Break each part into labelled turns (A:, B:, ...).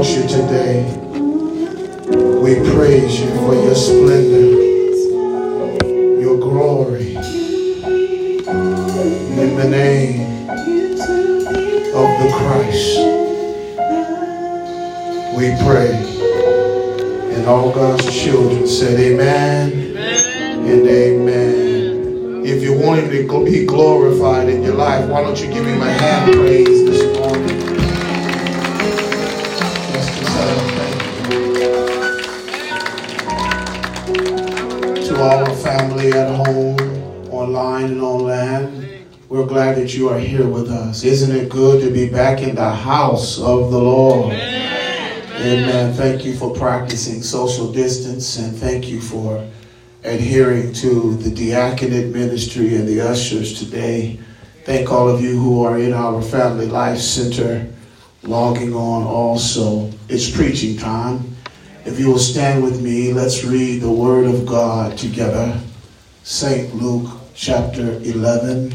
A: exalt you today. We praise you for your splendor, your glory. In the name of the Christ, we pray. And all God's children said, Amen, amen. and amen. If you want him to be glorified in your life, why don't you give him a hand praise at home, online and on land. We're glad that you are here with us. Isn't it good to be back in the house of the Lord? Amen. Amen. Thank you for practicing social distance and thank you for adhering to the diaconate ministry and the ushers today. Thank all of you who are in our Family Life Center logging on also. It's preaching time. If you will stand with me, let's read the Word of God together. St. Luke chapter 11.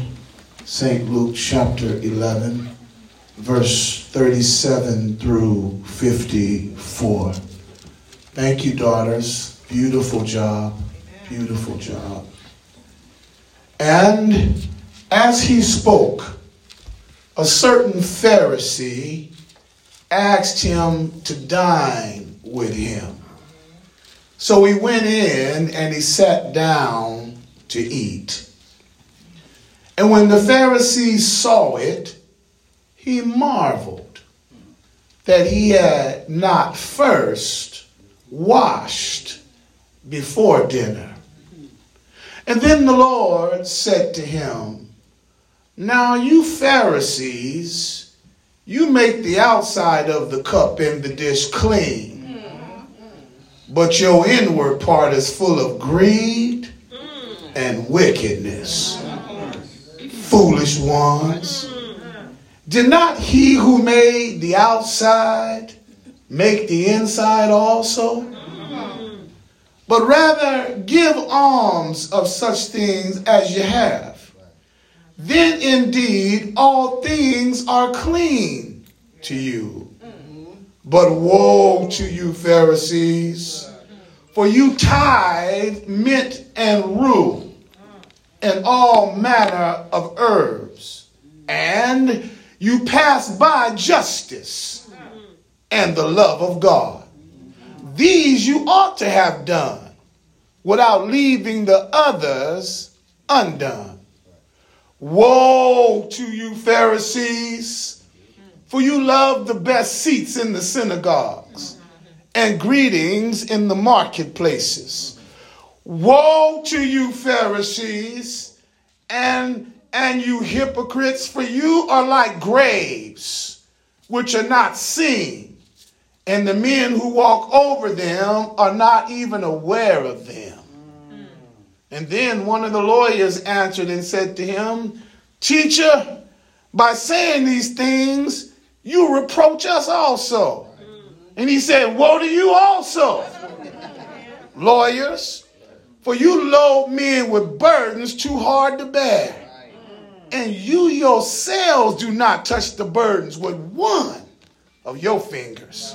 A: St. Luke chapter 11, verse 37 through 54. Thank you, daughters. Beautiful job. Beautiful job. And as he spoke, a certain Pharisee asked him to dine with him. So he went in and he sat down to eat. And when the Pharisees saw it, he marveled that he had not first washed before dinner. And then the Lord said to him, Now you Pharisees, you make the outside of the cup and the dish clean but your inward part is full of greed and wickedness. Foolish ones. Did not he who made the outside make the inside also? But rather give alms of such things as you have. Then indeed all things are clean to you. But woe to you, Pharisees, for you tithe mint and rue and all manner of herbs, and you pass by justice and the love of God. These you ought to have done without leaving the others undone. Woe to you, Pharisees! For you love the best seats in the synagogues and greetings in the marketplaces. Woe to you, Pharisees, and, and you hypocrites, for you are like graves which are not seen, and the men who walk over them are not even aware of them. And then one of the lawyers answered and said to him, Teacher, by saying these things, you reproach us also. And he said, Woe to you also, lawyers, for you load men with burdens too hard to bear. And you yourselves do not touch the burdens with one of your fingers.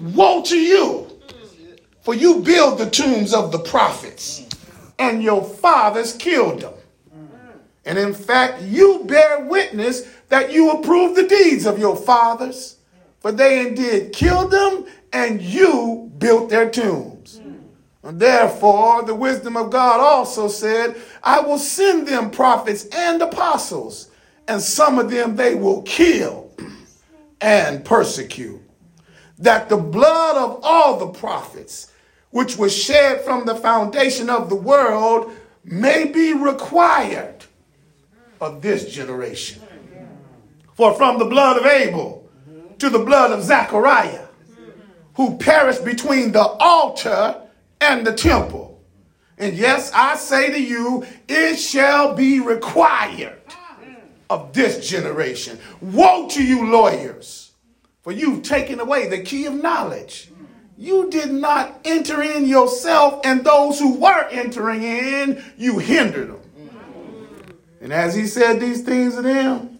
A: Woe to you, for you build the tombs of the prophets, and your fathers killed them. And in fact, you bear witness that you approve the deeds of your fathers, for they indeed killed them, and you built their tombs. And therefore, the wisdom of God also said, I will send them prophets and apostles, and some of them they will kill and persecute. That the blood of all the prophets, which was shed from the foundation of the world, may be required of this generation. Hmm. For from the blood of Abel to the blood of Zechariah, who perished between the altar and the temple. And yes, I say to you, it shall be required of this generation. Woe to you, lawyers, for you've taken away the key of knowledge. You did not enter in yourself, and those who were entering in, you hindered them. And as he said these things to them,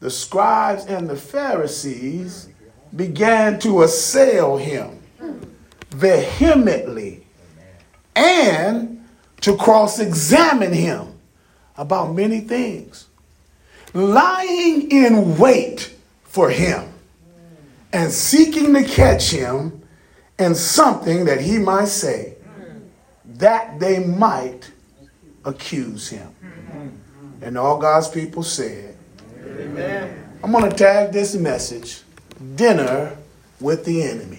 A: the scribes and the Pharisees began to assail him vehemently and to cross examine him about many things, lying in wait for him and seeking to catch him in something that he might say, that they might accuse him. And all God's people said, Amen. I'm going to tag this message Dinner with the Enemy.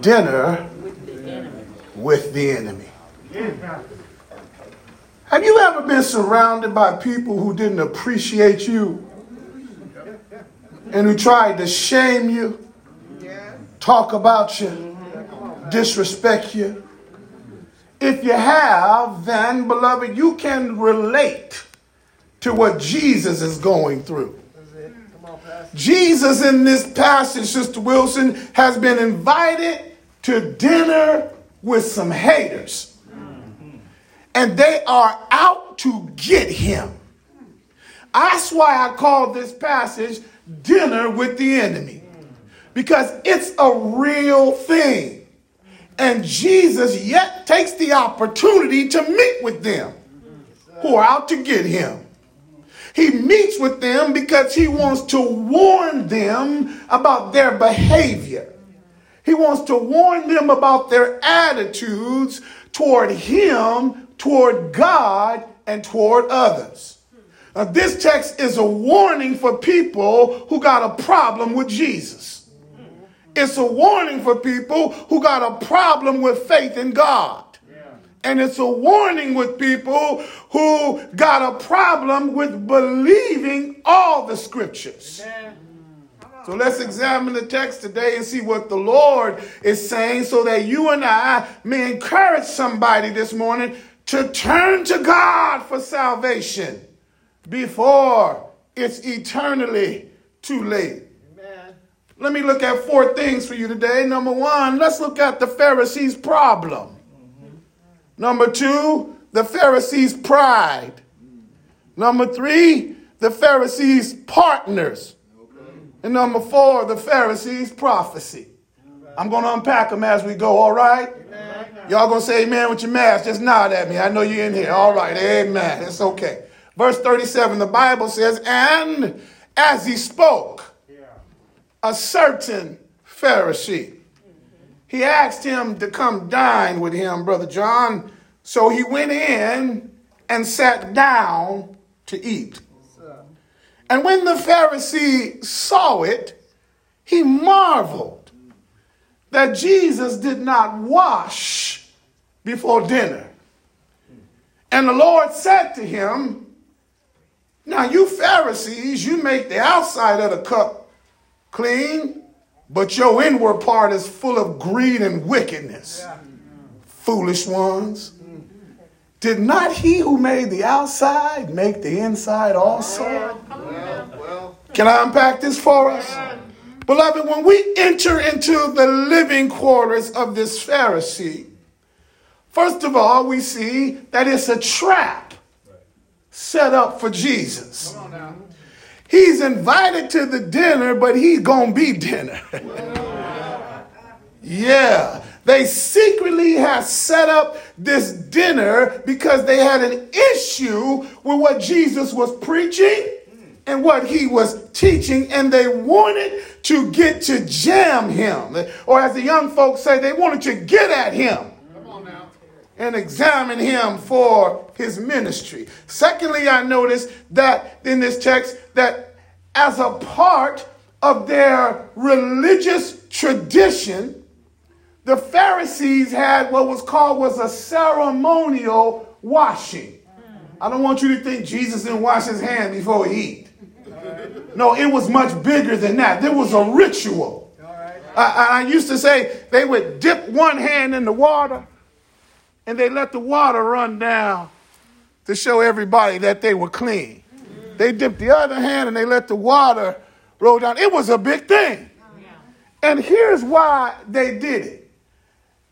A: Dinner with the enemy. Have you ever been surrounded by people who didn't appreciate you and who tried to shame you, talk about you, disrespect you? If you have, then, beloved, you can relate to what Jesus is going through. Jesus, in this passage, Sister Wilson, has been invited to dinner with some haters. And they are out to get him. That's why I call this passage Dinner with the Enemy. Because it's a real thing. And Jesus yet takes the opportunity to meet with them who are out to get him. He meets with them because he wants to warn them about their behavior. He wants to warn them about their attitudes toward him, toward God, and toward others. Now, this text is a warning for people who got a problem with Jesus. It's a warning for people who got a problem with faith in God. And it's a warning with people who got a problem with believing all the scriptures. So let's examine the text today and see what the Lord is saying so that you and I may encourage somebody this morning to turn to God for salvation before it's eternally too late. Amen. Let me look at four things for you today. Number one, let's look at the Pharisees' problem. Number two, the Pharisees' pride. Number three, the Pharisees' partners. And number four, the Pharisees' prophecy. I'm going to unpack them as we go, all right? Y'all going to say amen with your mask? Just nod at me. I know you're in here. All right, amen. It's okay. Verse 37, the Bible says, And as he spoke, a certain Pharisee he asked him to come dine with him, Brother John. So he went in and sat down to eat. And when the Pharisee saw it, he marveled that Jesus did not wash before dinner. And the Lord said to him, Now, you Pharisees, you make the outside of the cup clean, but your inward part is full of greed and wickedness. Yeah. Foolish ones. Did not he who made the outside make the inside also? Can I unpack this for us? Beloved, when we enter into the living quarters of this Pharisee, first of all, we see that it's a trap set up for Jesus. He's invited to the dinner, but he's to be dinner. yeah. They secretly have set up this dinner because they had an issue with what Jesus was preaching and what he was teaching, and they wanted to get to jam him. Or as the young folks say, they wanted to get at him and examine him for his ministry. Secondly, I noticed that in this text that as a part of their religious tradition, the Pharisees had what was called was a ceremonial washing. I don't want you to think Jesus didn't wash his hands before he eat. No, it was much bigger than that. There was a ritual. I, I used to say they would dip one hand in the water and they let the water run down to show everybody that they were clean. They dipped the other hand and they let the water roll down. It was a big thing. And here's why they did it.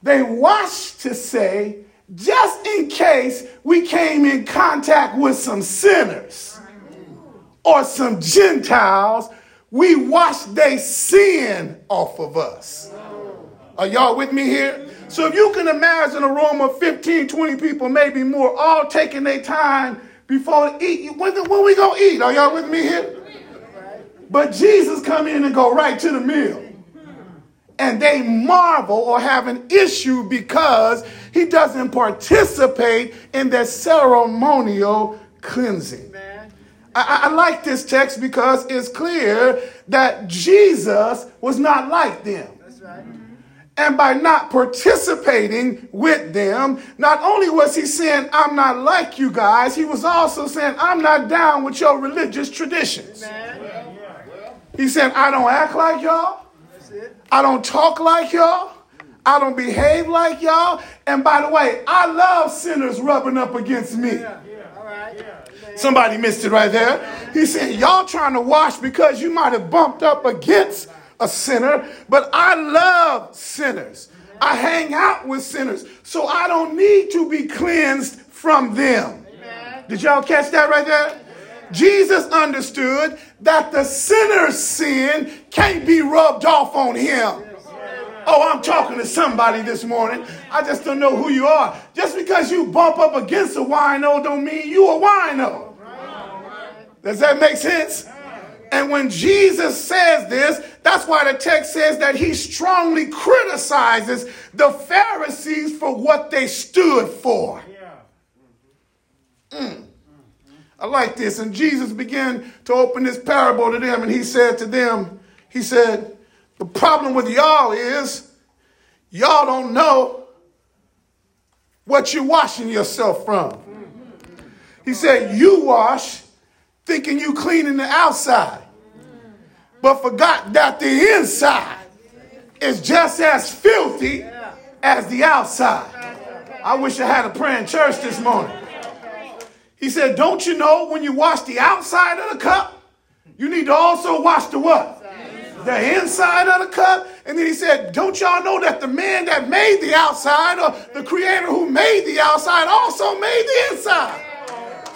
A: They washed to say, just in case we came in contact with some sinners or some Gentiles, we wash their sin off of us. Are y'all with me here? So if you can imagine a room of 15, 20 people, maybe more, all taking their time before eat. When, when we gonna eat? Are y'all with me here? But Jesus come in and go right to the meal. And they marvel or have an issue because he doesn't participate in their ceremonial cleansing. I, I, like this text because it's clear that Jesus was not like them. And by not participating with them, not only was he saying, I'm not like you guys, he was also saying, I'm not down with your religious traditions. He said, I don't act like y'all. I don't talk like y'all. I don't behave like y'all. And by the way, I love sinners rubbing up against me. Somebody missed it right there. He said, Y'all trying to wash because you might have bumped up against a sinner, but I love sinners. I hang out with sinners, so I don't need to be cleansed from them. Did y'all catch that right there? Jesus understood that the sinner's sin can't be rubbed off on him. Oh, I'm talking to somebody this morning. I just don't know who you are. Just because you bump up against a wino don't mean you a wino. Does that make sense? And when Jesus says this, that's why the text says that he strongly criticizes the Pharisees for what they stood for. Mm. I like this. And Jesus began to open this parable to them, and he said to them, He said, The problem with y'all is y'all don't know what you're washing yourself from. He said, You wash thinking you cleaning the outside, but forgot that the inside is just as filthy as the outside. I wish I had a prayer in church this morning. He said, Don't you know when you wash the outside of the cup, you need to also wash the what? The inside of the cup. And then he said, Don't y'all know that the man that made the outside, or the creator who made the outside, also made the inside?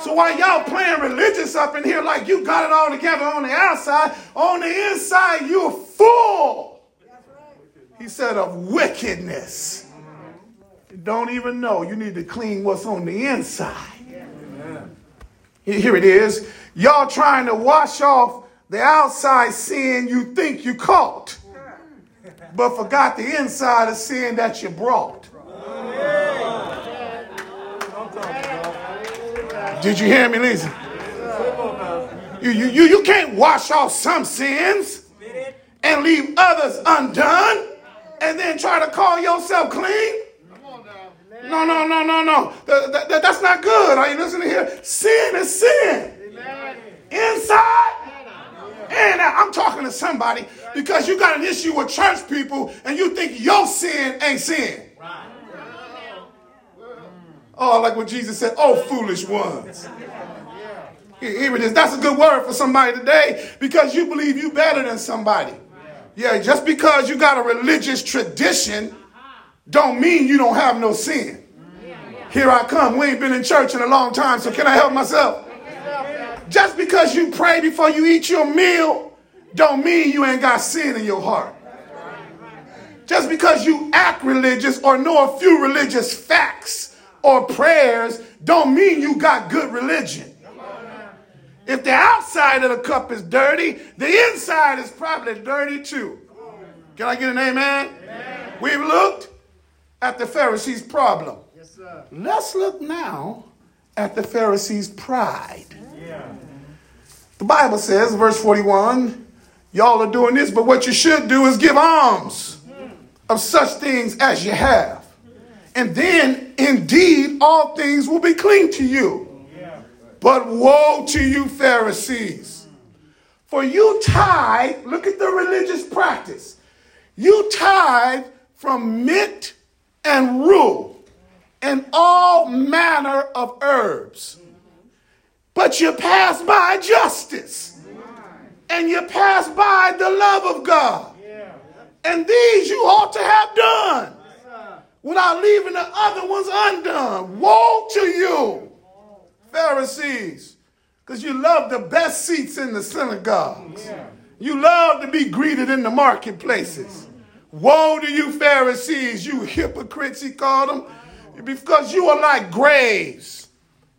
A: So while y'all playing religious up in here like you got it all together on the outside, on the inside you're full. He said of wickedness. Don't even know. You need to clean what's on the inside. Here it is. Y'all trying to wash off the outside sin you think you caught, but forgot the inside of sin that you brought. Did you hear me, Lisa? You, you, you, you can't wash off some sins and leave others undone and then try to call yourself clean. No, no, no, no, no. That, that, that's not good. Are you listening here? Sin is sin. Inside and. I'm talking to somebody because you got an issue with church people and you think your sin ain't sin. Oh, like what Jesus said, oh, foolish ones. Here it is. That's a good word for somebody today because you believe you better than somebody. Yeah, just because you got a religious tradition don't mean you don't have no sin. Here I come. We ain't been in church in a long time, so can I help myself? Just because you pray before you eat your meal don't mean you ain't got sin in your heart. Just because you act religious or know a few religious facts or prayers don't mean you got good religion. If the outside of the cup is dirty, the inside is probably dirty too. Can I get an amen? amen. We've looked at the Pharisees' problem. Yes, sir. Let's look now at the Pharisees' pride. Yeah. The Bible says, verse 41, y'all are doing this, but what you should do is give alms of such things as you have and then indeed all things will be clean to you. But woe to you, Pharisees, for you tithe, look at the religious practice, you tithe from mint and rue and all manner of herbs. But you pass by justice and you pass by the love of God. And these you ought to have done without leaving the other ones undone. Woe to you, Pharisees, because you love the best seats in the synagogues. You love to be greeted in the marketplaces. Woe to you, Pharisees, you hypocrites, he called them, because you are like graves,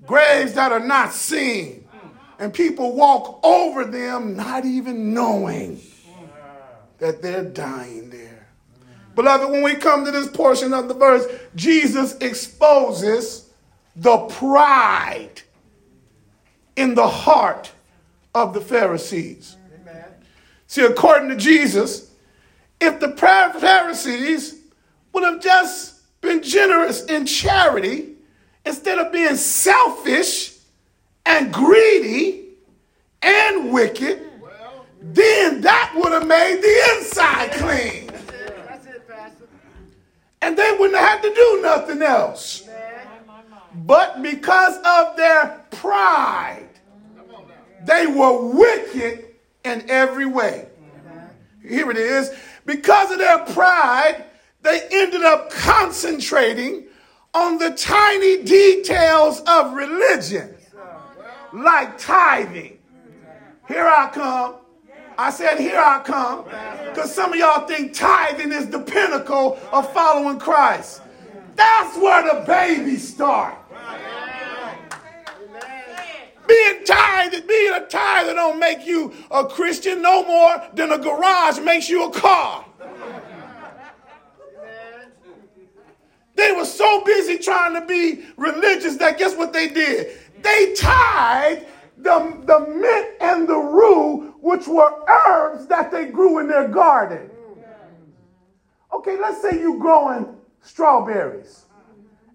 A: graves that are not seen. And people walk over them not even knowing that they're dying there. Beloved, when we come to this portion of the verse, Jesus exposes the pride in the heart of the Pharisees. Amen. See, according to Jesus, if the Pharisees would have just been generous in charity instead of being selfish and greedy and wicked, then that would have made the inside clean. And they wouldn't have had to do nothing else. But because of their pride, they were wicked in every way. Here it is. Because of their pride, they ended up concentrating on the tiny details of religion, like tithing. Here I come. I said, Here I come. Because some of y'all think tithing is the pinnacle of following Christ. That's where the babies start. Being tithe, being a tither don't make you a Christian no more than a garage makes you a car. They were so busy trying to be religious that guess what they did? They tied the, the mint and the rue, which were herbs that they grew in their garden. Okay, let's say you're growing strawberries.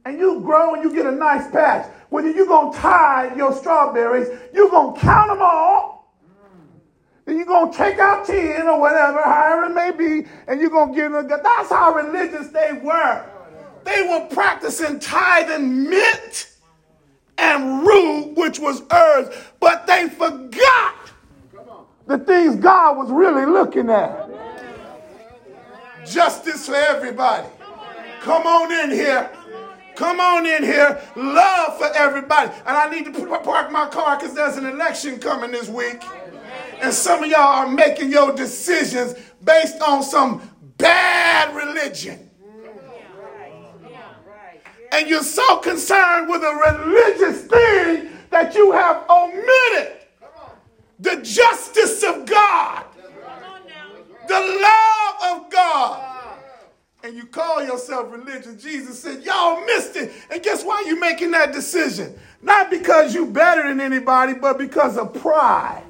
A: And you grow and you get a nice patch. When you're going to tie your strawberries, you're going to count them all. Then you're going to take out 10 or whatever, however it may be, and you're going to give them. That's how religious they were. They were practicing tithing mint and rue, which was herbs, but they forgot the things God was really looking at. Justice for everybody. Come on in here. Come on in here. Love for everybody. And I need to park my car because there's an election coming this week. And some of y'all are making your decisions based on some bad religion. And you're so concerned with a religious thing that you have omitted the justice of God, the love of God and you call yourself religious, Jesus said, Y'all missed it. And guess why you're making that decision? Not because you're better than anybody, but because of pride.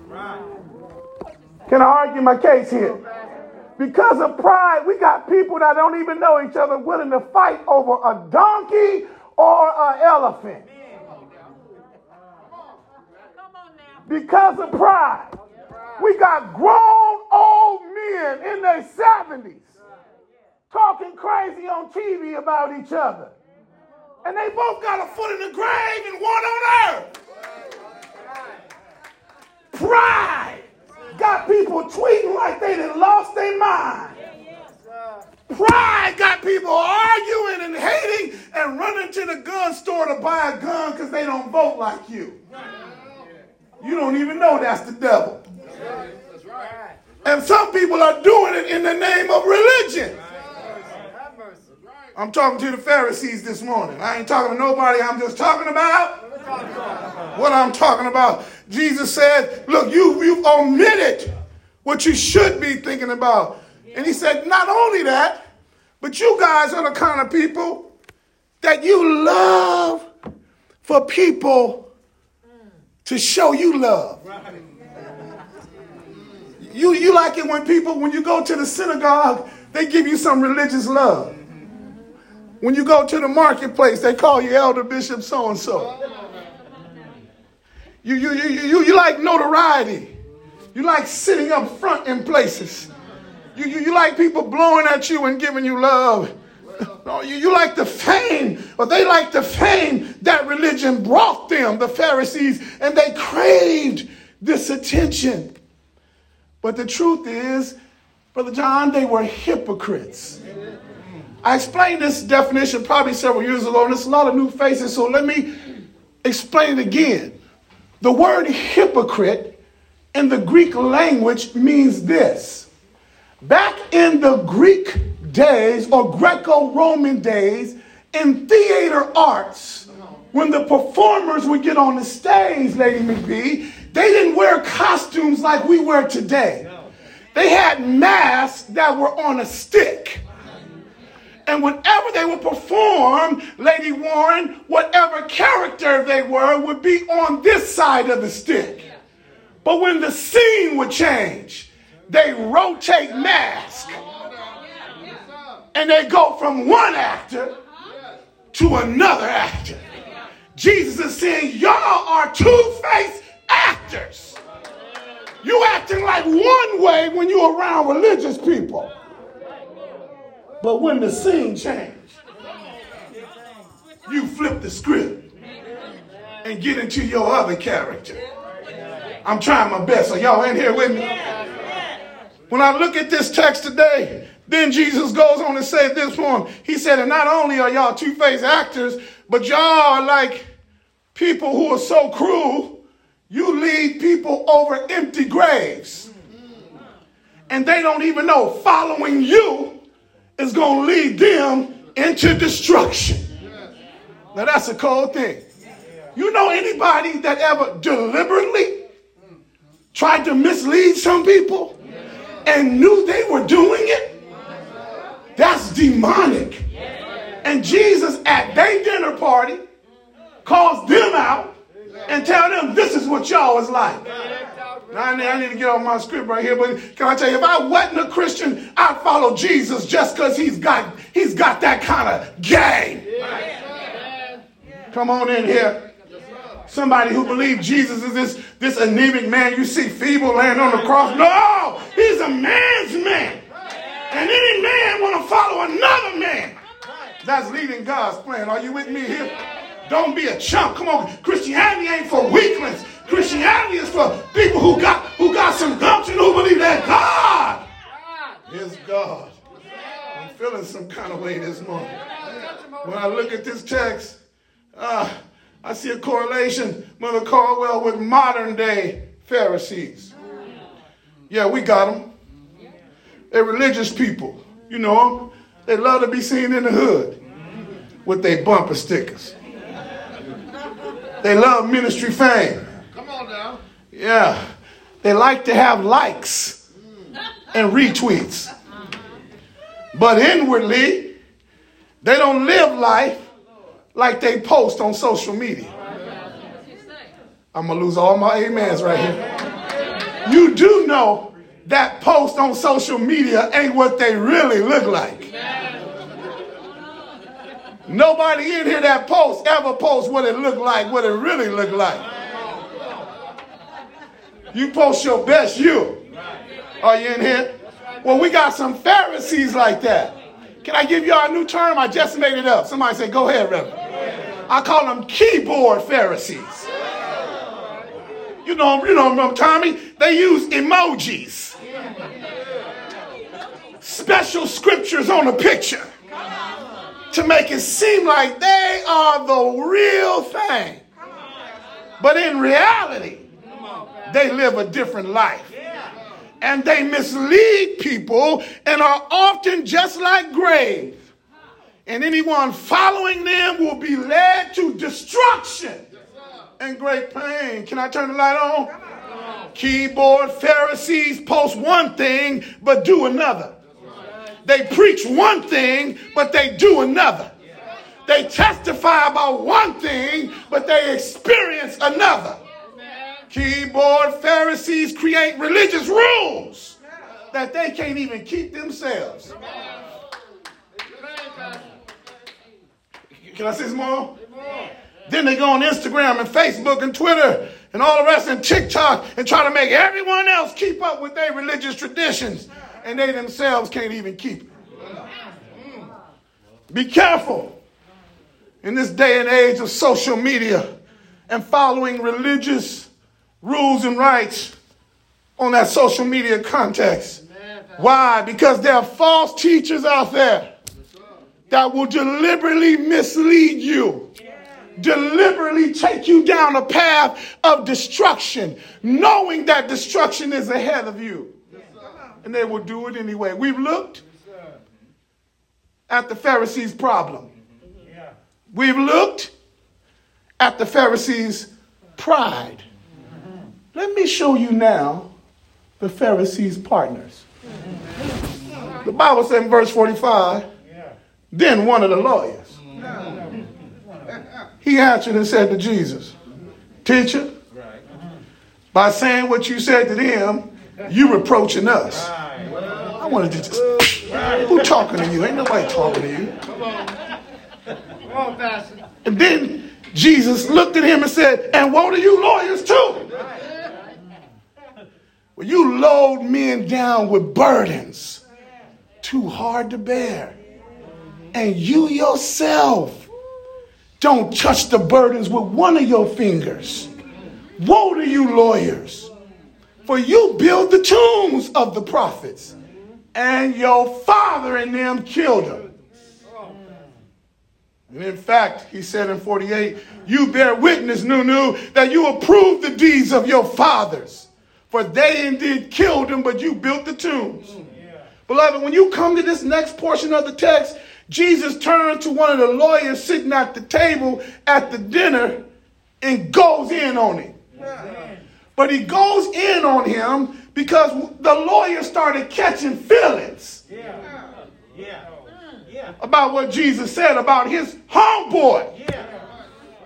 A: Can I argue my case here? Because of pride, we got people that don't even know each other willing to fight over a donkey or an elephant. Because of pride, we got grown old men in their 70s talking crazy on TV about each other. And they both got a foot in the grave and one on earth. Pride got people tweeting like they done lost their mind. Pride got people arguing and hating and running to the gun store to buy a gun because they don't vote like you. You don't even know that's the devil. And some people are doing it in the name of religion. I'm talking to the Pharisees this morning. I ain't talking to nobody. I'm just talking about what I'm talking about. Jesus said, Look, you, you've omitted what you should be thinking about. And he said, Not only that, but you guys are the kind of people that you love for people to show you love. You, you like it when people, when you go to the synagogue, they give you some religious love. When you go to the marketplace, they call you Elder Bishop so and so. You, you, you, you, you like notoriety. You like sitting up front in places. You, you, you like people blowing at you and giving you love. No, you, you like the fame, or they like the fame that religion brought them, the Pharisees, and they craved this attention. But the truth is, Brother John, they were hypocrites. I explained this definition probably several years ago, and there's a lot of new faces, so let me explain it again. The word hypocrite in the Greek language means this. Back in the Greek days or Greco Roman days, in theater arts, when the performers would get on the stage, Lady McBee, they didn't wear costumes like we wear today. They had masks that were on a stick. And whenever they would perform, Lady Warren, whatever character they were would be on this side of the stick. But when the scene would change, they rotate mask. And they go from one actor to another actor. Jesus is saying, Y'all are two faced actors. You acting like one way when you're around religious people. But when the scene changed, you flip the script and get into your other character. I'm trying my best. Are y'all in here with me? When I look at this text today, then Jesus goes on to say this one. He said, and not only are y'all two-faced actors, but y'all are like people who are so cruel, you lead people over empty graves. And they don't even know following you is going to lead them into destruction. Now that's a cold thing. You know anybody that ever deliberately tried to mislead some people and knew they were doing it? That's demonic. And Jesus at their dinner party calls them out and tell them this is what y'all is like. Now, I, need, I need to get on my script right here, but can I tell you, if I wasn't a Christian, I'd follow Jesus just because he's got he's got that kind of game. Come on in here. Somebody who believes Jesus is this, this anemic man you see feeble laying on the cross. No, he's a man's man. And any man want to follow another man. That's leading God's plan. Are you with me here? Don't be a chump. Come on. Christianity ain't for weaklings. Christianity is for people who got who got some gumption and who believe that God is God. I'm feeling some kind of way this morning. When I look at this text, uh, I see a correlation, Mother Caldwell, with modern day Pharisees. Yeah, we got them. They're religious people. You know them. They love to be seen in the hood with their bumper stickers. They love ministry fame.
B: Come on now.
A: Yeah. They like to have likes and retweets. But inwardly, they don't live life like they post on social media. I'm going to lose all my amens right here. You do know that post on social media ain't what they really look like. Nobody in here that posts ever posts what it looked like, what it really looked like. You post your best you. Are you in here? Well, we got some Pharisees like that. Can I give y'all a new term? I just made it up. Somebody say, go ahead, Reverend. I call them keyboard Pharisees. You know, you know, Tommy, they use emojis. Special scriptures on a picture to make it seem like they are the real thing. But in reality, they live a different life. And they mislead people and are often just like graves. And anyone following them will be led to destruction and great pain. Can I turn the light on? Keyboard Pharisees post one thing but do another. They preach one thing, but they do another. They testify about one thing, but they experience another. Keyboard Pharisees create religious rules that they can't even keep themselves. Can I say some more? Then they go on Instagram and Facebook and Twitter and all the rest and TikTok and try to make everyone else keep up with their religious traditions and they themselves can't even keep it. Be careful in this day and age of social media and following religious rules and rights on that social media context. Why? Because there are false teachers out there that will deliberately mislead you deliberately take you down a path of destruction, knowing that destruction is ahead of you. And they will do it anyway. We've looked at the Pharisees' problem. We've looked at the Pharisees' pride. Let me show you now the Pharisees' partners. The Bible said in verse 45, then one of the lawyers, he answered and said to Jesus, Teacher, by saying what you said to them, you reproaching us. I wanted to just, who talking to you? Ain't nobody talking to you. come on And then Jesus looked at him and said, and woe to you lawyers too. Well, you load men down with burdens too hard to bear. And you yourself don't touch the burdens with one of your fingers. Woe to you, lawyers, for you build the tombs of the prophets, and your father and them killed them. And in fact, he said in 48, you bear witness, Nunu, that you approve the deeds of your fathers. For they indeed killed them, but you built the tombs. Beloved, when you come to this next portion of the text, Jesus turned to one of the lawyers sitting at the table at the dinner and goes in on him. Yeah. But he goes in on him because the lawyer started catching feelings. Yeah. Yeah about what Jesus said about his homeboy,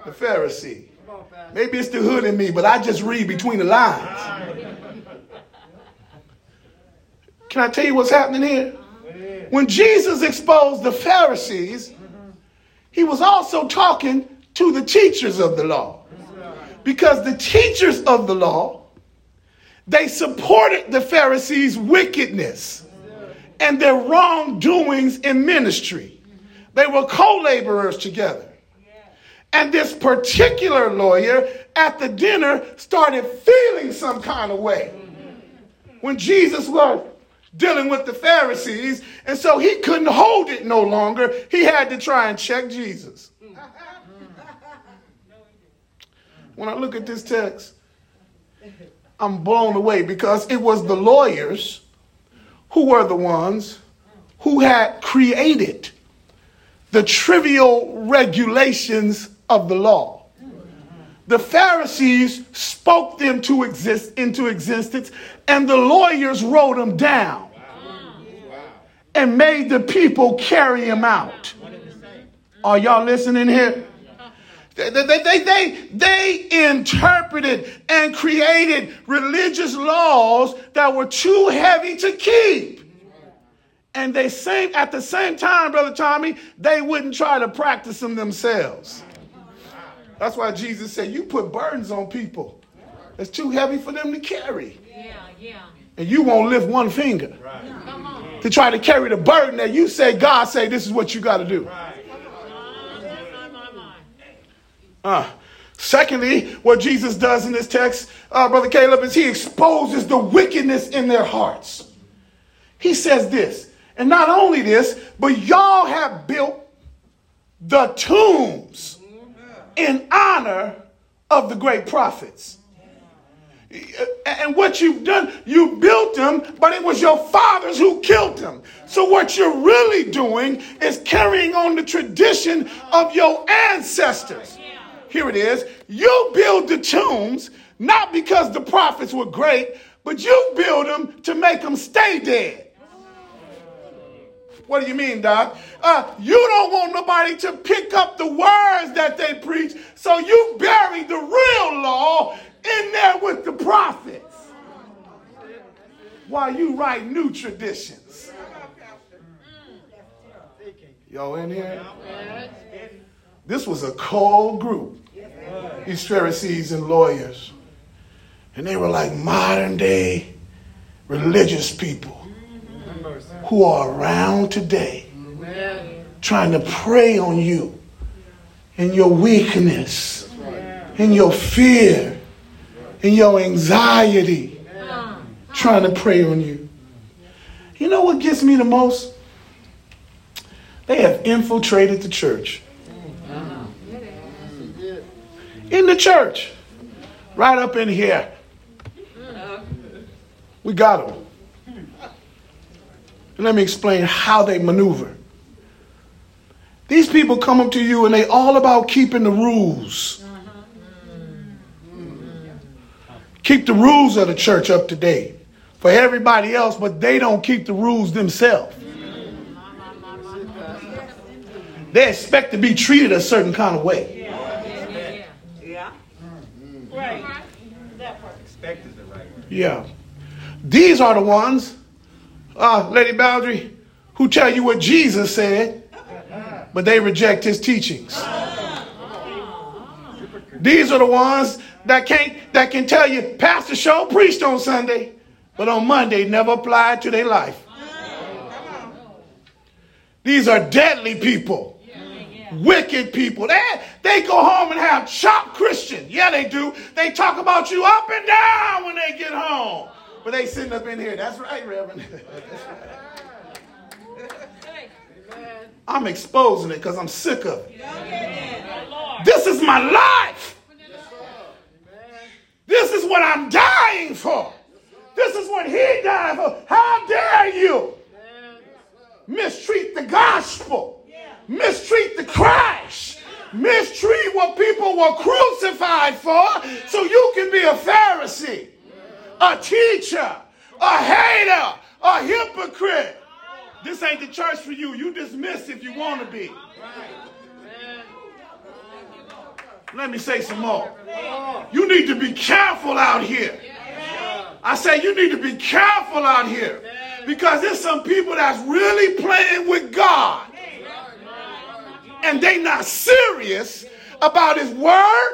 A: the Pharisee. Maybe it's the hood in me, but I just read between the lines. Can I tell you what's happening here? When Jesus exposed the Pharisees, he was also talking to the teachers of the law. Because the teachers of the law, they supported the Pharisees' wickedness and their wrongdoings in ministry. They were co laborers together. And this particular lawyer at the dinner started feeling some kind of way when Jesus was dealing with the Pharisees. And so he couldn't hold it no longer. He had to try and check Jesus. When I look at this text, I'm blown away because it was the lawyers who were the ones who had created the trivial regulations of the law. The Pharisees spoke them to exist into existence, and the lawyers wrote them down and made the people carry them out. Are y'all listening here? They, they, they, they, they interpreted and created religious laws that were too heavy to keep. And they same at the same time, Brother Tommy, they wouldn't try to practice them themselves. That's why Jesus said, You put burdens on people. It's too heavy for them to carry. Yeah, yeah. And you won't lift one finger right. to try to carry the burden that you say, God say, this is what you got to do. Right. Uh, secondly, what Jesus does in this text, uh, Brother Caleb, is he exposes the wickedness in their hearts. He says this, and not only this, but y'all have built the tombs in honor of the great prophets. And what you've done, you built them, but it was your fathers who killed them. So what you're really doing is carrying on the tradition of your ancestors. Here it is. You build the tombs not because the prophets were great, but you build them to make them stay dead. What do you mean, Doc? Uh, you don't want nobody to pick up the words that they preach, so you bury the real law in there with the prophets while you write new traditions. Y'all in here? This was a cold group these Pharisees and lawyers. And they were like modern day religious people who are around today trying to prey on you in your weakness, in your fear, in your anxiety, trying to prey on you. You know what gets me the most? They have infiltrated the church. In the church. Right up in here. We got them. And let me explain how they maneuver. These people come up to you and they all about keeping the rules. Keep the rules of the church up to date for everybody else, but they don't keep the rules themselves. They expect to be treated a certain kind of way. Yeah. Right. That part. Expect is the right word. Yeah. These are the ones, uh, Lady Boundary, who tell you what Jesus said, but they reject his teachings. These are the ones that can't that can tell you, Pastor Show preached on Sunday, but on Monday never applied to their life. These are deadly people. Wicked people. They, they go home and have chopped Christian. Yeah, they do. They talk about you up and down when they get home. But they sitting up in here. That's right, Reverend. I'm exposing it because I'm sick of it. This is my life. This is what I'm dying for. This is what he died for. How dare you mistreat the gospel, mistreat the Christ, mistreat what people were crucified for so you can be a Pharisee, a teacher, a hater, a hypocrite. This ain't the church for you. You dismiss if you want to be. Let me say some more. You need to be careful out here. I say you need to be careful out here because there's some people that's really playing with God and they not serious about his word,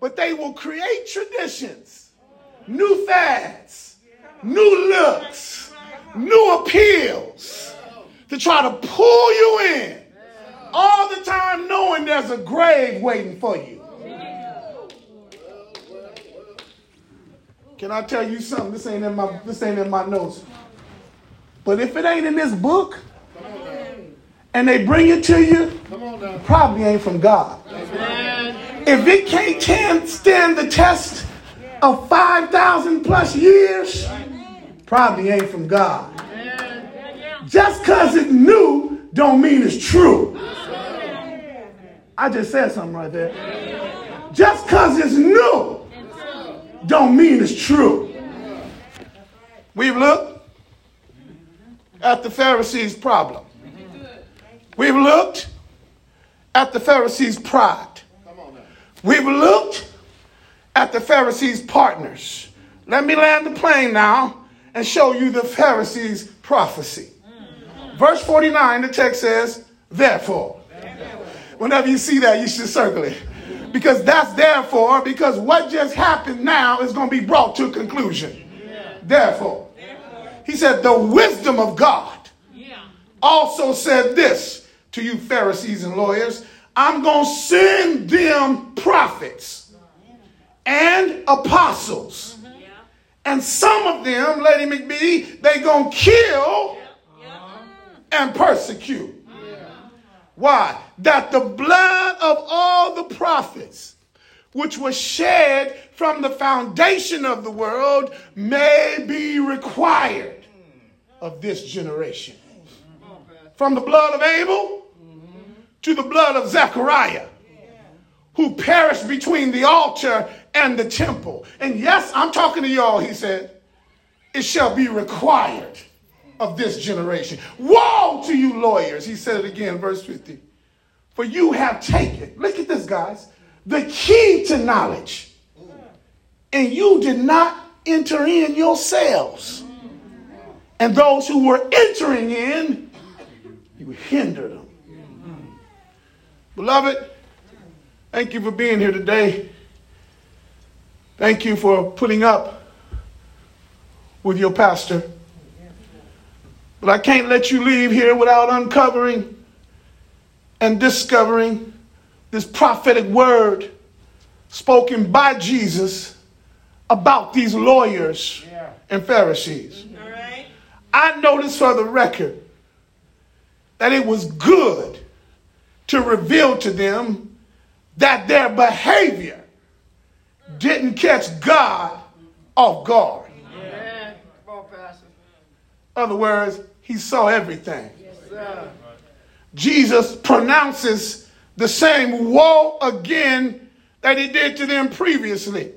A: but they will create traditions, new fads, new looks, new appeals to try to pull you in all the time knowing there's a grave waiting for you. Can I tell you something? This ain't in my this ain't in my notes. But if it ain't in this book, and they bring it to you, probably ain't from God. If it can't stand the test of 5,000 plus years, probably ain't from God. Just because it's new don't mean it's true. I just said something right there. Just because it's new don't mean it's true. We've looked at the Pharisees' problem. We've looked at the Pharisees' pride. We've looked at the Pharisees' partners. Let me land the plane now and show you the Pharisees' prophecy. Mm. Verse 49, the text says, Therefore. Whenever you see that, you should circle it. Because that's therefore, because what just happened now is going to be brought to a conclusion. Therefore. He said, The wisdom of God also said this to you Pharisees and lawyers I'm going to send them prophets and apostles. And some of them, Lady McBee, they going to kill and persecute. Why? That the blood of all the prophets, which was shed from the foundation of the world, may be required of this generation. From the blood of Abel to the blood of Zechariah, who perished between the altar and the temple. And yes, I'm talking to y'all, he said, it shall be required of this generation. Woe to you, lawyers. He said it again, verse 50. For you have taken, look at this, guys, the key to knowledge, and you did not enter in yourselves. And those who were entering in, you hindered them. Beloved, thank you for being here today. Thank you for putting up with your pastor. But I can't let you leave here without uncovering and discovering this prophetic word spoken by Jesus about these lawyers yeah. and Pharisees. Mm-hmm. I noticed for the record that it was good to reveal to them that their behavior didn't catch God off guard.
B: Amen. Come on, Pastor.
A: In other words, he saw everything.
B: Yes.
A: Jesus pronounces the same woe again that he did to them previously.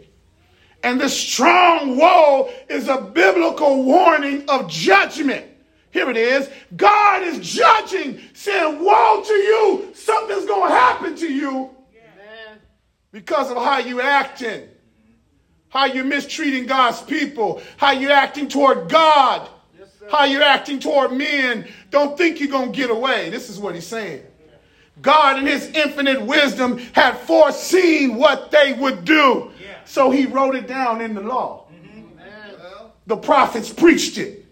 A: And this strong woe is a biblical warning of judgment. Here it is. God is judging, saying, Woe to you! Something's going to happen to you. Because of how you acting, how you're mistreating God's people, how you're acting toward God,
B: Yes,
A: how you're acting toward men. Don't think you're going to get away. This is what he's saying. God, in his infinite wisdom, had foreseen what they would do. So he wrote it down in the law. Mm-hmm.
B: Amen.
A: The prophets preached it.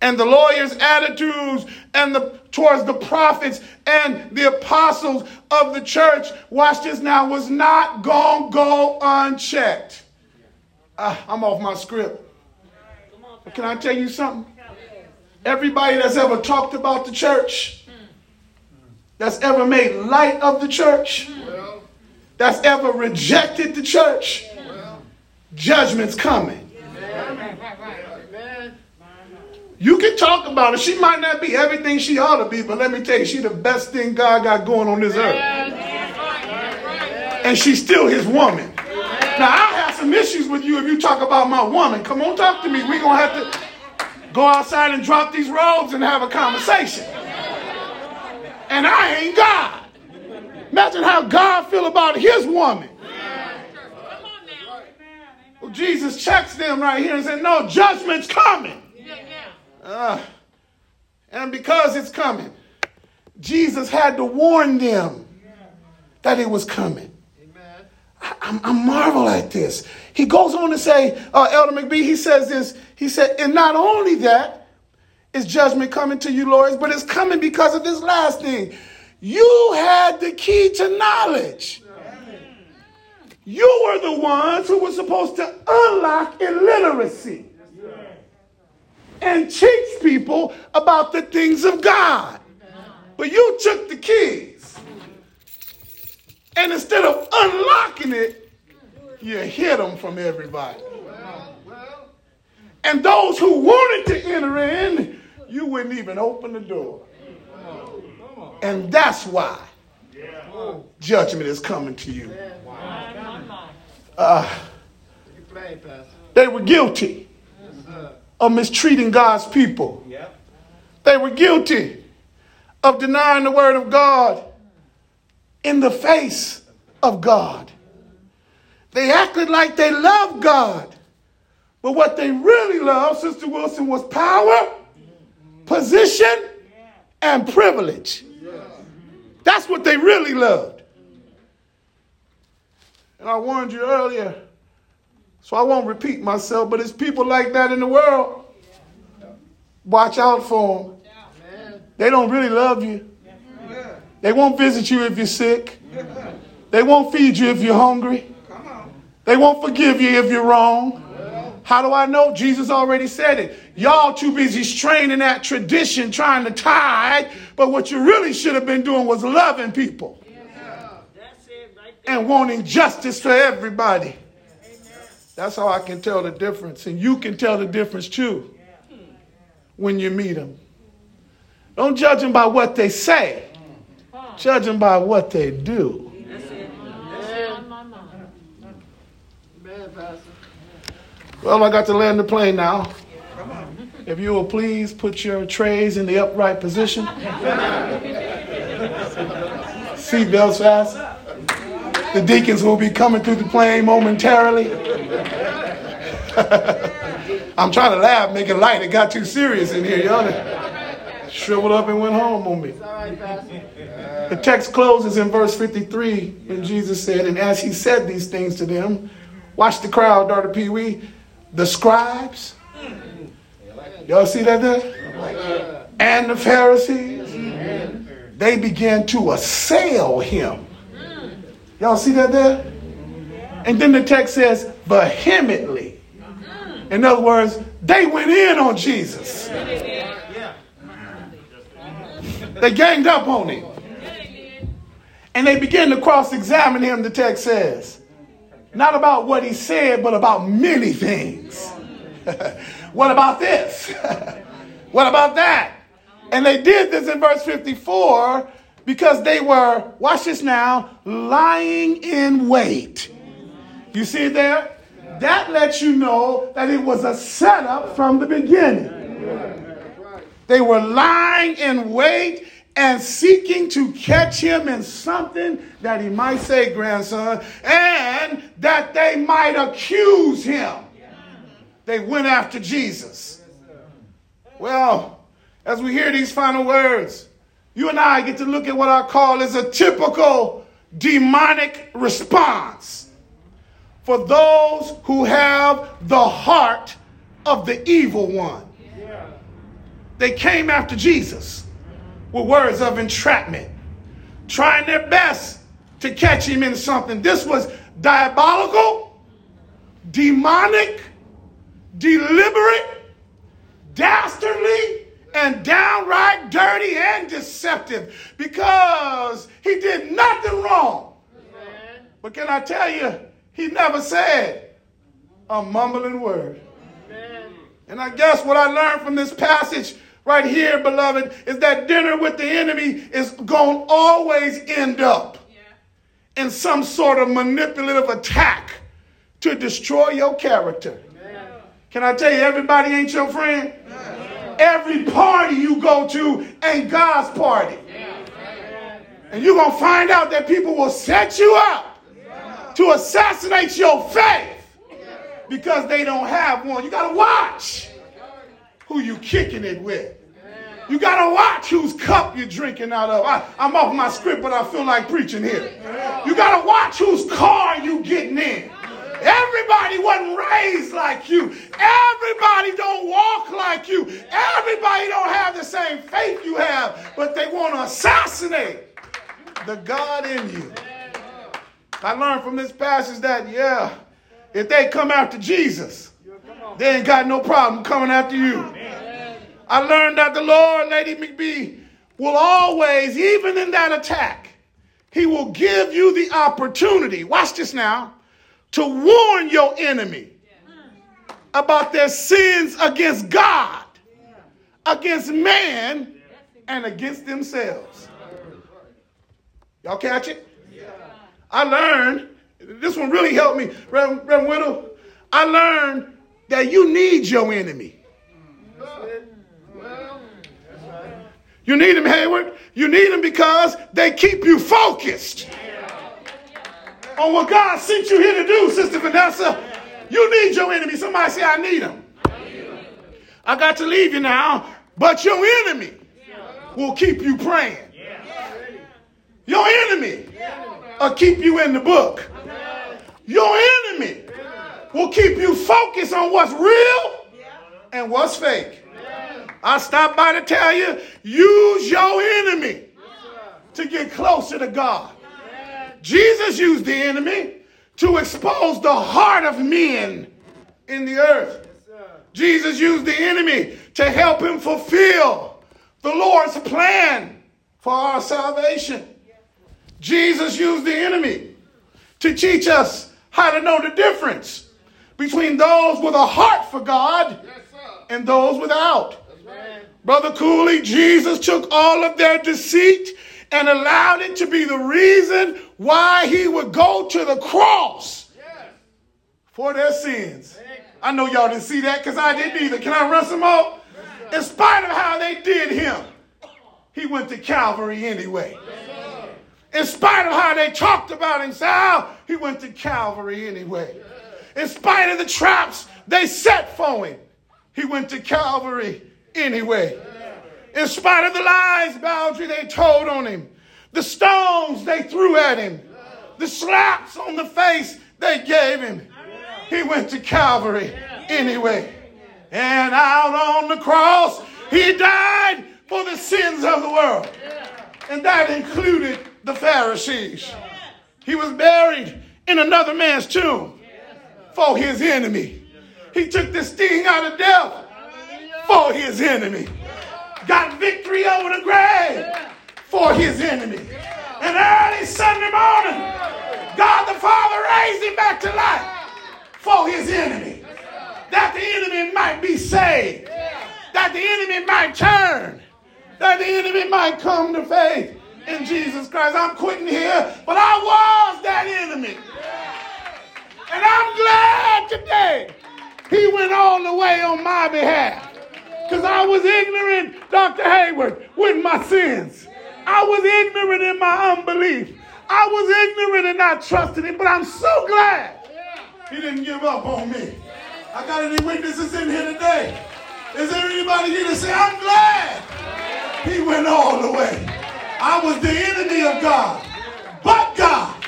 A: And the lawyers' attitudes and the towards the prophets and the apostles of the church, watch this now, was not gonna go unchecked. Ah, I'm off my script. But can I tell you something? Everybody that's ever talked about the church, that's ever made light of the church, that's ever rejected the church, judgment's coming. You can talk about her. She might not be everything she ought to be, but let me tell you, she's the best thing God got going on this earth. And she's still his woman. Now, I have some issues with you if you talk about my woman. Come on, talk to me. We're going to have to go outside and drop these robes and have a conversation. And I ain't God. Imagine how God feel about his woman. Well, Jesus checks them right here and said, no, judgment's coming. Uh, and because it's coming, Jesus had to warn them that it was coming.
B: Amen.
A: I, I'm- I marvel at this. He goes on to say, uh, Elder McBee, he says this. He said, and not only that is judgment coming to you, Lords, but it's coming because of this last thing. You had the key to knowledge. You were the ones who were supposed to unlock illiteracy and teach people about the things of God. But you took the keys. And instead of unlocking it, you hid them from everybody. And those who wanted to enter in, you wouldn't even open the door. And that's why judgment is coming to you. Uh,
B: You play, Pastor.
A: they were guilty. Of mistreating God's people. They were guilty of denying the word of God in the face of God. They acted like they loved God. But what they really loved, Sister Wilson, was power, position, and privilege. That's what they really loved. And I warned you earlier, so I won't repeat myself, but it's people like that in the world. Watch out for them. They don't really love you. They won't visit you if you're sick. They won't feed you if you're hungry. They won't forgive you if you're wrong. How do I know? Jesus already said it. Y'all too busy straining that tradition, trying to tithe, but what you really should have been doing was loving people and wanting justice for everybody. That's how I can tell the difference. And you can tell the difference too when you meet them. Don't judge them by what they say, judge them by what they do. Well, I got to land the plane now. If you will please put your trays in the upright position. Seatbelts fast. The deacons will be coming through the plane momentarily. I'm trying to laugh, make it light. It got too serious in here. Y'all shriveled up and went home on me. The text closes in verse 53 when Jesus said, And as he said these things to them, watch the crowd, Daughter Pee Wee, the scribes. Y'all see that there? And the Pharisees. They began to assail him. Y'all see that there? And then the text says, vehemently. In other words, they went in on Jesus. They ganged up on him. And they began to cross examine him, the text says. Not about what he said, but about many things. what about this? what about that? And they did this in verse 54 because they were, watch this now, lying in wait. You see there? That lets you know that it was a setup from the beginning. They were lying in wait and seeking to catch him in something that he might say, grandson, and that they might accuse him. They went after Jesus. Well, as we hear these final words, you and I get to look at what I call is a typical demonic response for those who have the heart of the evil one. They came after Jesus with words of entrapment, trying their best to catch him in something. This was diabolical, demonic, deliberate, dastardly, and downright dirty and deceptive because he did nothing wrong. But can I tell you, he never said a mumbling word. And I guess what I learned from this passage right here, beloved, is that dinner with the enemy is going to always end up yeah. in some sort of manipulative attack to destroy your character. Yeah. Can I tell you, everybody ain't your friend? Yeah. Every party you go to ain't God's party. And you're going to find out that people will set you up to assassinate your faith because they don't have one. You got to watch who you kicking it with. You got to watch whose cup you're drinking out of. I, am off my script, but I feel like preaching here. You got to watch whose car you getting in. Everybody wasn't raised like you. Everybody don't walk like you. Everybody don't have the same faith you have, but they want to assassinate the God in you. I learned from this passage that, yeah, if they come after Jesus, they ain't got no problem coming after you. I learned that the Lord, Lady McBee, will always, even in that attack, he will give you the opportunity, watch this now, to warn your enemy about their sins against God, against man, and against themselves. Y'all catch it? I learned, this one really helped me, Reverend, Reverend Whittle. I learned that you need your enemy. You need them, Hayward. You need them because they keep you focused on what God sent you here to do, Sister Vanessa. You need your enemy. Somebody say, I need them. I got to leave you now, but your enemy will keep you praying. Your enemy will keep you in the book. Your enemy will keep you focused on what's real and what's fake. I stopped by to tell you use your enemy to get closer to God. Jesus used the enemy to expose the heart of men in the earth. Jesus used the enemy to help him fulfill the Lord's plan for our salvation. Jesus used the enemy to teach us how to know the difference between those with a heart for God and those without. Brother Cooley, Jesus took all of their deceit and allowed it to be the reason why he would go to the cross for their sins. I know y'all didn't see that because I didn't either. Can I run some more? In spite of how they did him, he went to Calvary anyway. In spite of how they talked about him, Sal, oh, he went to Calvary anyway. In spite of the traps they set for him, he went to Calvary anyway. In spite of the lies, Boundary, they told on him, the stones they threw at him, the slaps on the face they gave him, he went to Calvary anyway. And out on the cross, he died for the sins of the world. And that included the Pharisees. He was buried in another man's tomb for his enemy. He took the sting out of death for his enemy. Got victory over the grave for his enemy. And early Sunday morning, God the Father raised him back to life for his enemy. That the enemy might be saved. That the enemy might turn. That the enemy might come to faith in Jesus Christ. I'm quitting here, but I was that enemy. And I'm glad today he went all the way on my behalf. Because I was ignorant, Dr. Hayward, with my sins. I was ignorant in my unbelief. I was ignorant and not trusting him, but I'm so glad he didn't give up on me. I got any witnesses in here today? Is there anybody here to say, I'm glad he went all the way? I was the enemy of God, but God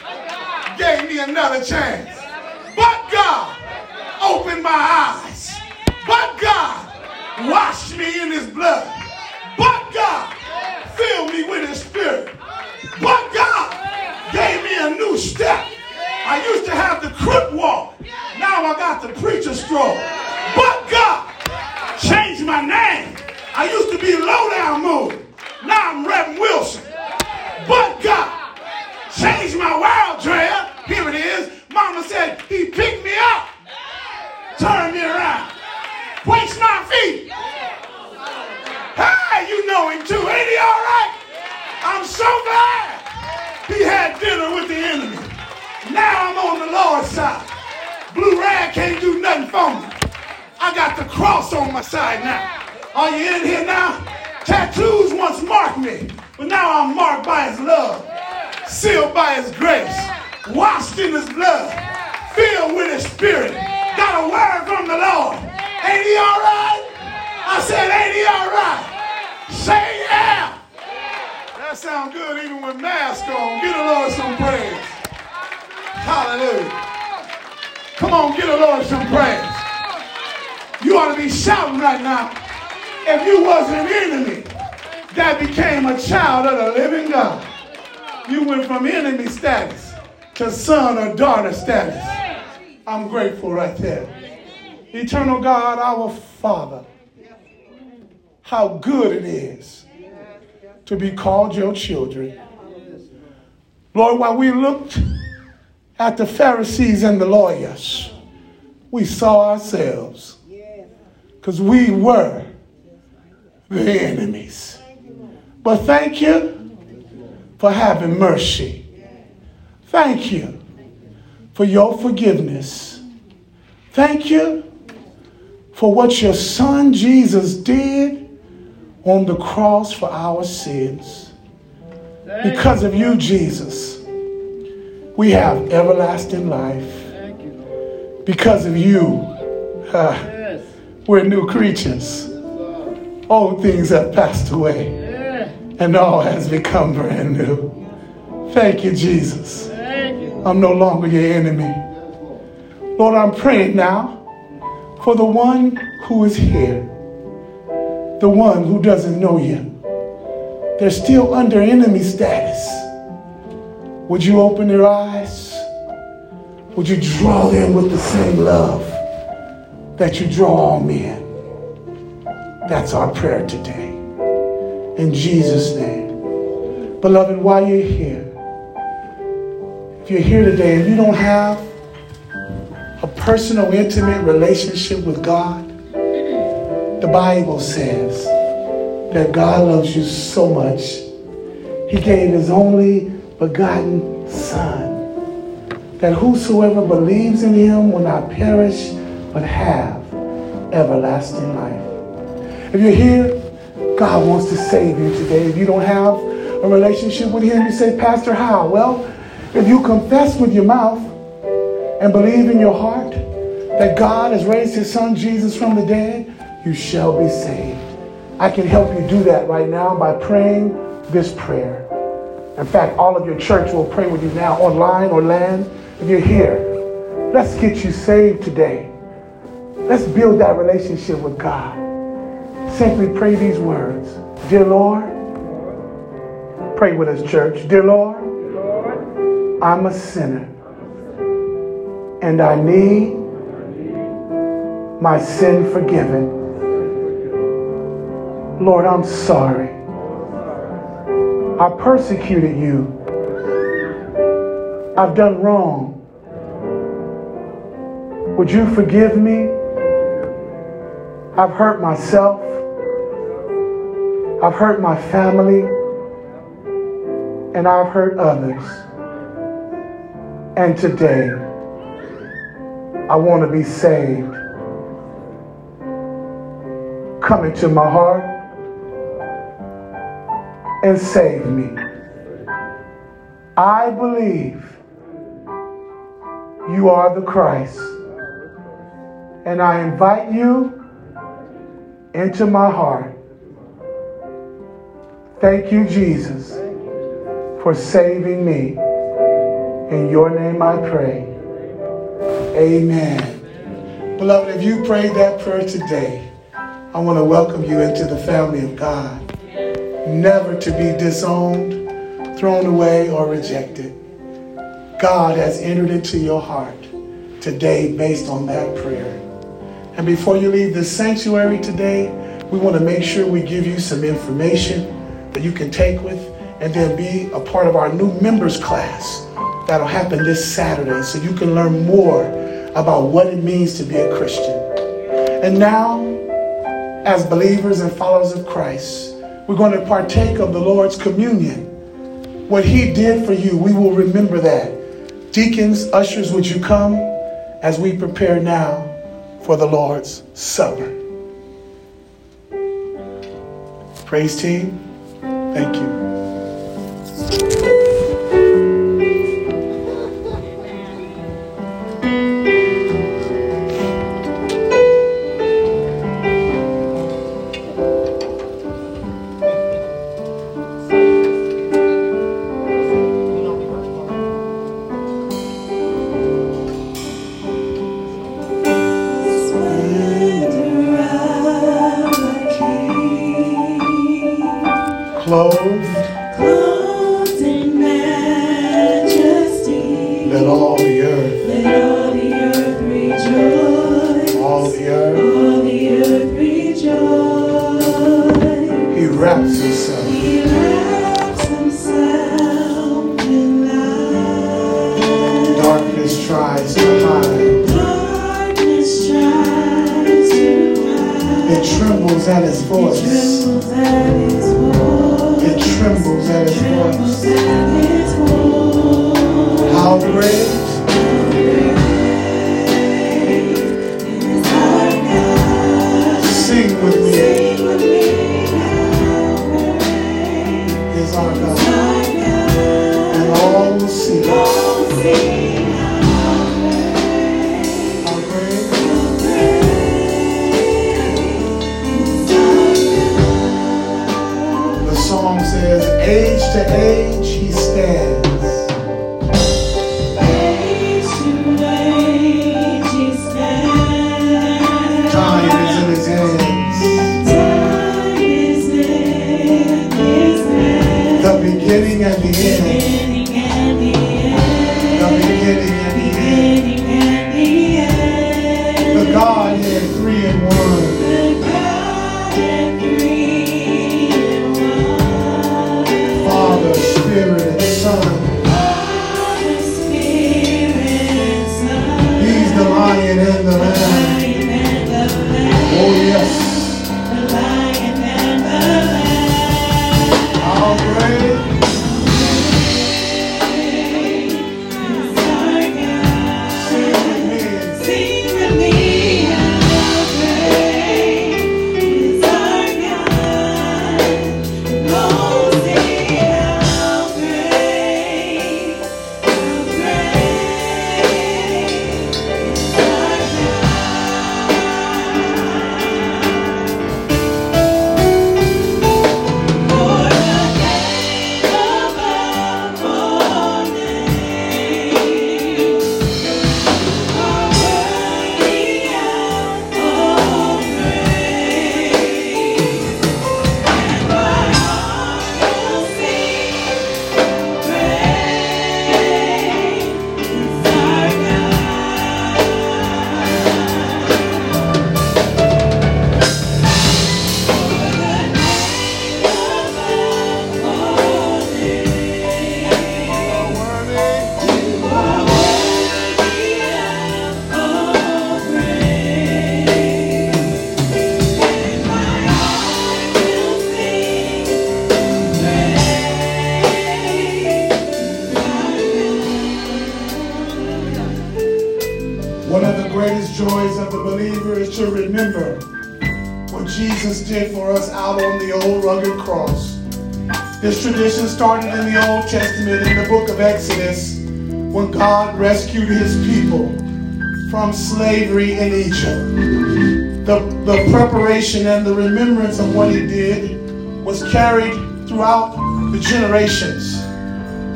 A: gave me another chance. But God opened my eyes. But God washed me in his blood. But God filled me with his spirit. But God gave me a new step. I used to have the crook walk. Now I got the preacher stroll. But God changed my name. I used to be low down. Now I'm Reverend Wilson. But God changed my wild trail. Here it is. Mama said he picked me up, turned me around, placed my feet. Hey, you know him too. Ain't he all right? I'm so glad he had dinner with the enemy. Now I'm on the Lord's side. Blue rag can't do nothing for me. I got the cross on my side now. Are you in here now? Tattoos once marked me, but now I'm marked by his love, sealed by his grace, washed in his blood, filled with his spirit. Got a word from the Lord. Ain't he all right? I said, ain't he all right? Say yeah. That sounds good even with mask on. Give the Lord some praise. Hallelujah. Come on, give the Lord some praise. You ought to be shouting right now. If you wasn't an enemy that became a child of the living God, you went from enemy status to son or daughter status. I'm grateful right there. Eternal God, our Father, how good it is to be called your children. Lord, while we looked at the Pharisees and the lawyers, we saw ourselves because we were the enemies. But thank you for having mercy. Thank you for your forgiveness. Thank you for what your son Jesus did on the cross for our sins. Because of you, Jesus, we have everlasting life. Because of you, uh, we're new creatures. Old things have passed away, and all has become brand new. Thank you, Jesus. I'm no longer your enemy. Lord, I'm praying now for the one who is here, the one who doesn't know you. They're still under enemy status. Would you open their eyes? Would you draw them with the same love that you draw all men? That's our prayer today. In Jesus' name. Beloved, while you're here, if you're here today and you don't have personal, intimate relationship with God, the Bible says that God loves you so much, He gave His only begotten Son, that whosoever believes in Him will not perish but have everlasting life. If you're here, God wants to save you today. If you don't have a relationship with Him, you say, Pastor, how? Well, if you confess with your mouth and believe in your heart that God has raised His Son Jesus from the dead, you shall be saved. I can help you do that right now by praying this prayer. In fact, all of your church will pray with you now, online or land. If you're here, let's get you saved today. Let's build that relationship with God. Simply pray these words Dear Lord, pray with us, church. Dear Lord, I'm a sinner and I need my sin forgiven. Lord, I'm sorry. I persecuted you. I've done wrong. Would you forgive me? I've hurt myself. I've hurt my family. And I've hurt others. And today, I want to be saved. Come into my heart and save me. I believe you are the Christ. And I invite you into my heart. Thank you, Jesus, for saving me. In your name I pray. Amen. Beloved, if you prayed that prayer today, I want to welcome you into the family of God. Never to be disowned, thrown away, or rejected. God has entered into your heart today based on that prayer. And before you leave the sanctuary today, we want to make sure we give you some information that you can take with and then be a part of our new members class that'll happen this Saturday so you can learn more about what it means to be a Christian. And now, as believers and followers of Christ, we're going to partake of the Lord's communion. What he did for you, we will remember that. Deacons, ushers, would you come as we prepare now for the Lord's Supper? Praise team, thank you. Spirit and Son from slavery in Egypt. The, the preparation and the remembrance of what he did was carried throughout the generations.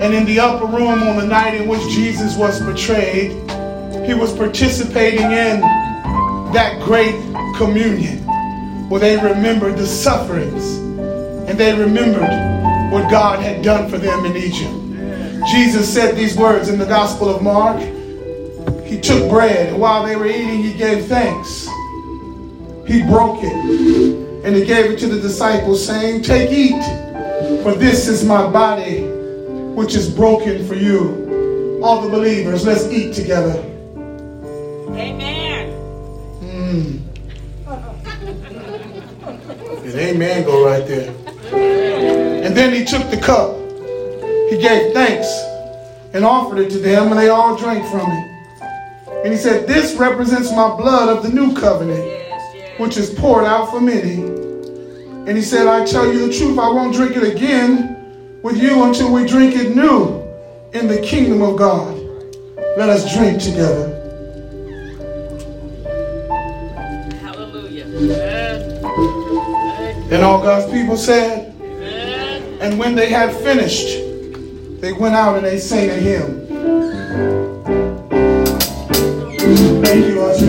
A: And in the upper room on the night in which Jesus was betrayed, he was participating in that great communion where they remembered the sufferings and they remembered what God had done for them in Egypt. Jesus said these words in the Gospel of Mark. He took bread, and while they were eating, he gave thanks. He broke it, and he gave it to the disciples, saying, Take, eat, for this is my body, which is broken for you. All the believers, let's eat together.
C: Amen.
A: Mm. And amen go right there. And then he took the cup. He gave thanks and offered it to them, and they all drank from it. And he said, This represents my blood of the new covenant, which is poured out for many. And he said, I tell you the truth, I won't drink it again with you until we drink it new in the kingdom of God. Let us drink together.
C: Hallelujah.
B: Amen.
A: And all God's people said,
B: Amen.
A: And when they had finished, they went out and they sang a hymn. Thank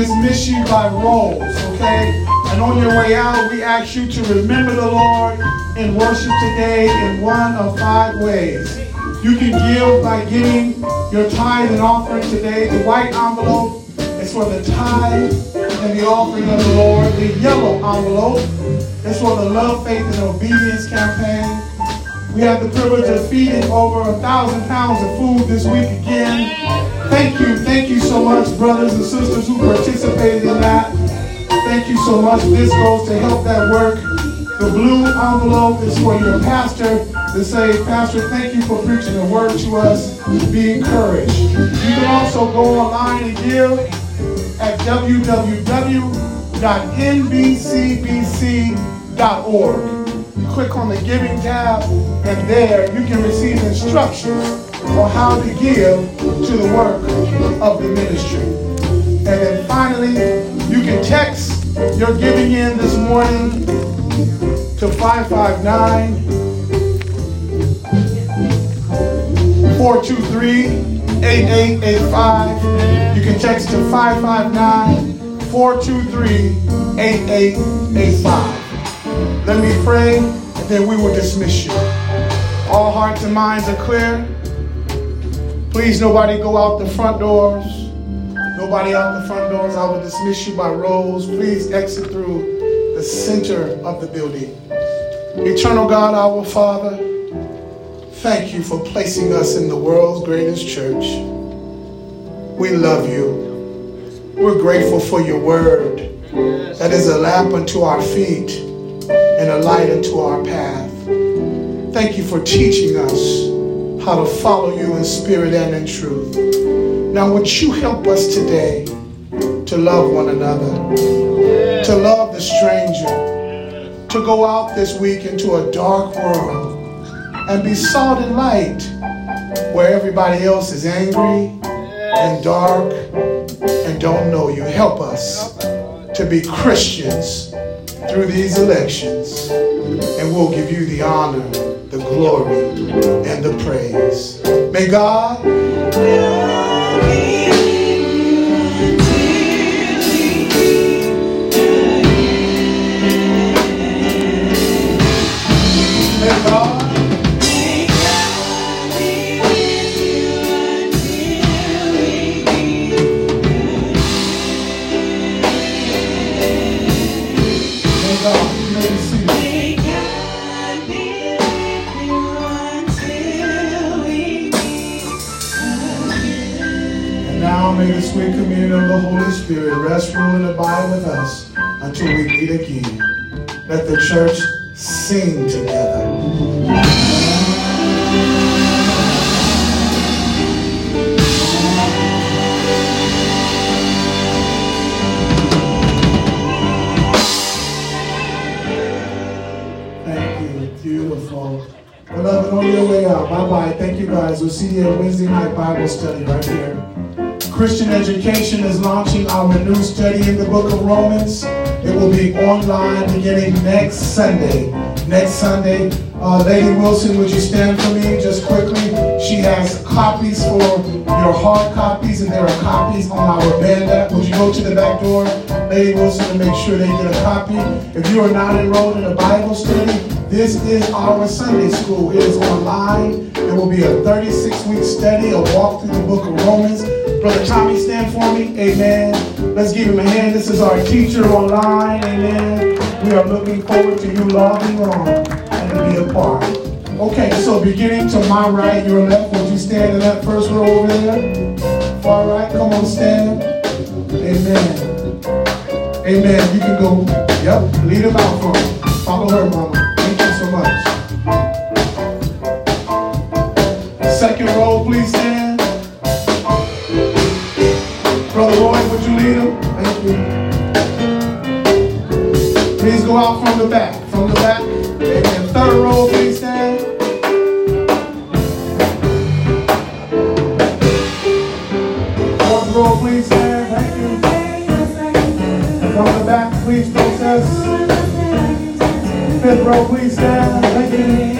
A: dismiss you by rolls, okay? And on your way out, we ask you to remember the Lord and worship today in one of five ways. You can give by giving your tithe and offering today. The white envelope is for the tithe and the offering of the Lord. The yellow envelope is for the Love, Faith, and Obedience campaign. We have the privilege of feeding over a thousand pounds of food this week again. Thank you, thank you so much, brothers and sisters who participated in that. Thank you so much. This goes to help that work. The blue envelope is for your pastor to say, Pastor, thank you for preaching the word to us. Be encouraged. You can also go online and give at www.nbcbc.org. Click on the giving tab, and there you can receive instructions on how to give to the work of the ministry. And then finally, you can text your giving in this morning to 559 423-8885. You can text to 559-423-8885. Let me pray, and then we will dismiss you. All hearts and minds are clear. Please, nobody go out the front doors. Nobody out the front doors. I will dismiss you by rows. Please exit through the center of the building. Eternal God, our Father, thank you for placing us in the world's greatest church. We love you. We're grateful for your word that is a lamp unto our feet and a light unto our path. Thank you for teaching us how to follow you in spirit and in truth. Now, would you help us today to love one another, to love the stranger, to go out this week into a dark world and be salt and light where everybody else is angry and dark and don't know you. Help us to be Christians through these elections, and we'll give you the honor, the glory, and the praise. May God. May God. May the sweet communion of the Holy Spirit rest, rule, and abide with us until we meet again. Let the church sing together. Thank you. Beautiful. Beloved, on your way out. Bye bye. Thank you guys. We'll see you at Wednesday night Bible study right here. Christian Education is launching our new study in the book of Romans. It will be online beginning next Sunday. Next Sunday. Uh, Lady Wilson, would you stand for me just quickly? She has copies for your hard copies, and there are copies on our band. Would you go to the back door, Lady Wilson, and make sure they get a copy? If you are not enrolled in a Bible study, this is our Sunday school. It is online. It will be a 36-week study, a walk through the book of Romans. Brother Tommy, stand for me. Amen. Let's give him a hand. This is our teacher online. Amen. We are looking forward to you logging on and be a part. Okay, so beginning to my right, your left, would you stand in that first row over there? Far right, come on, stand. Amen. Amen. You can go. Yep. Lead them out for me. Follow her, mama. Thank you so much. Second row, please Brother Roy, would you lead them? Thank you. Please go out from the back. From the back. Amen. Third row, please stand. Fourth row, please stand. Thank you. From the back, please process. Fifth row, please stand. Thank you.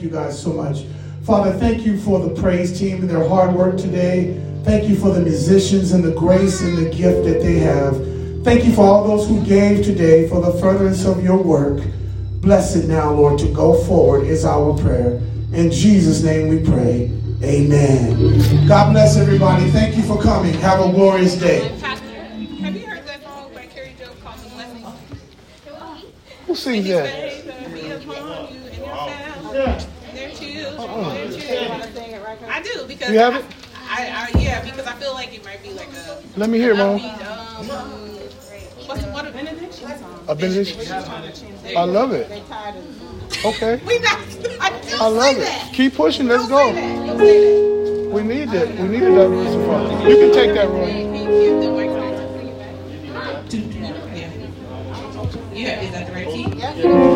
A: Thank you guys so much. Father, thank you for the praise team and their hard work today. Thank you for the musicians and the grace and the gift that they have. Thank you for all those who gave today for the furtherance of your work. Bless it now, Lord, to go forward is our prayer. In Jesus' name we pray. Amen. God bless everybody. Thank you for coming. Have a glorious day.
D: Pastor, have you because
E: You have it?
D: I, I, yeah, because I feel like it might be like a.
E: Let me hear it, Mom.
D: upbeat, Um, what's what a benediction song?
E: A benediction? I love it. Okay.
D: We not. I,
E: I love it. Keep pushing. Let's go. We need it. We need that diversify. You can take that, Roy.
D: Yeah, is that the right key?
F: Be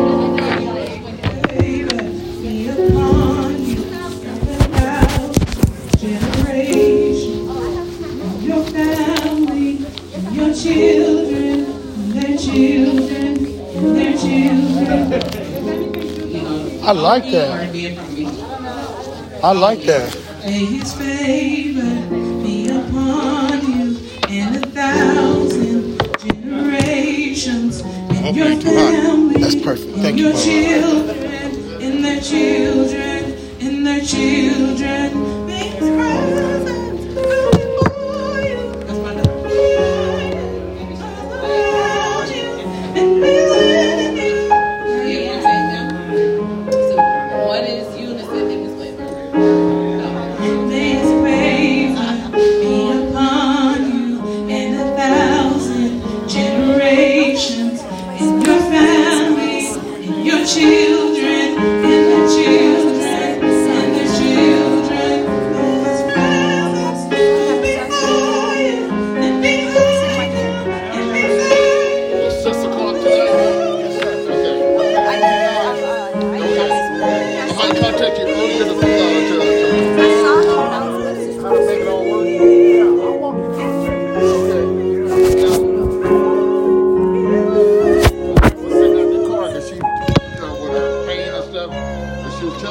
F: children, their children.
E: I like that. I like that.
F: May his favor be upon you in a thousand generations. In
E: okay,
F: your family,
E: That's perfect. Thank you.
F: Your
E: children, in their
F: children, in their children. May his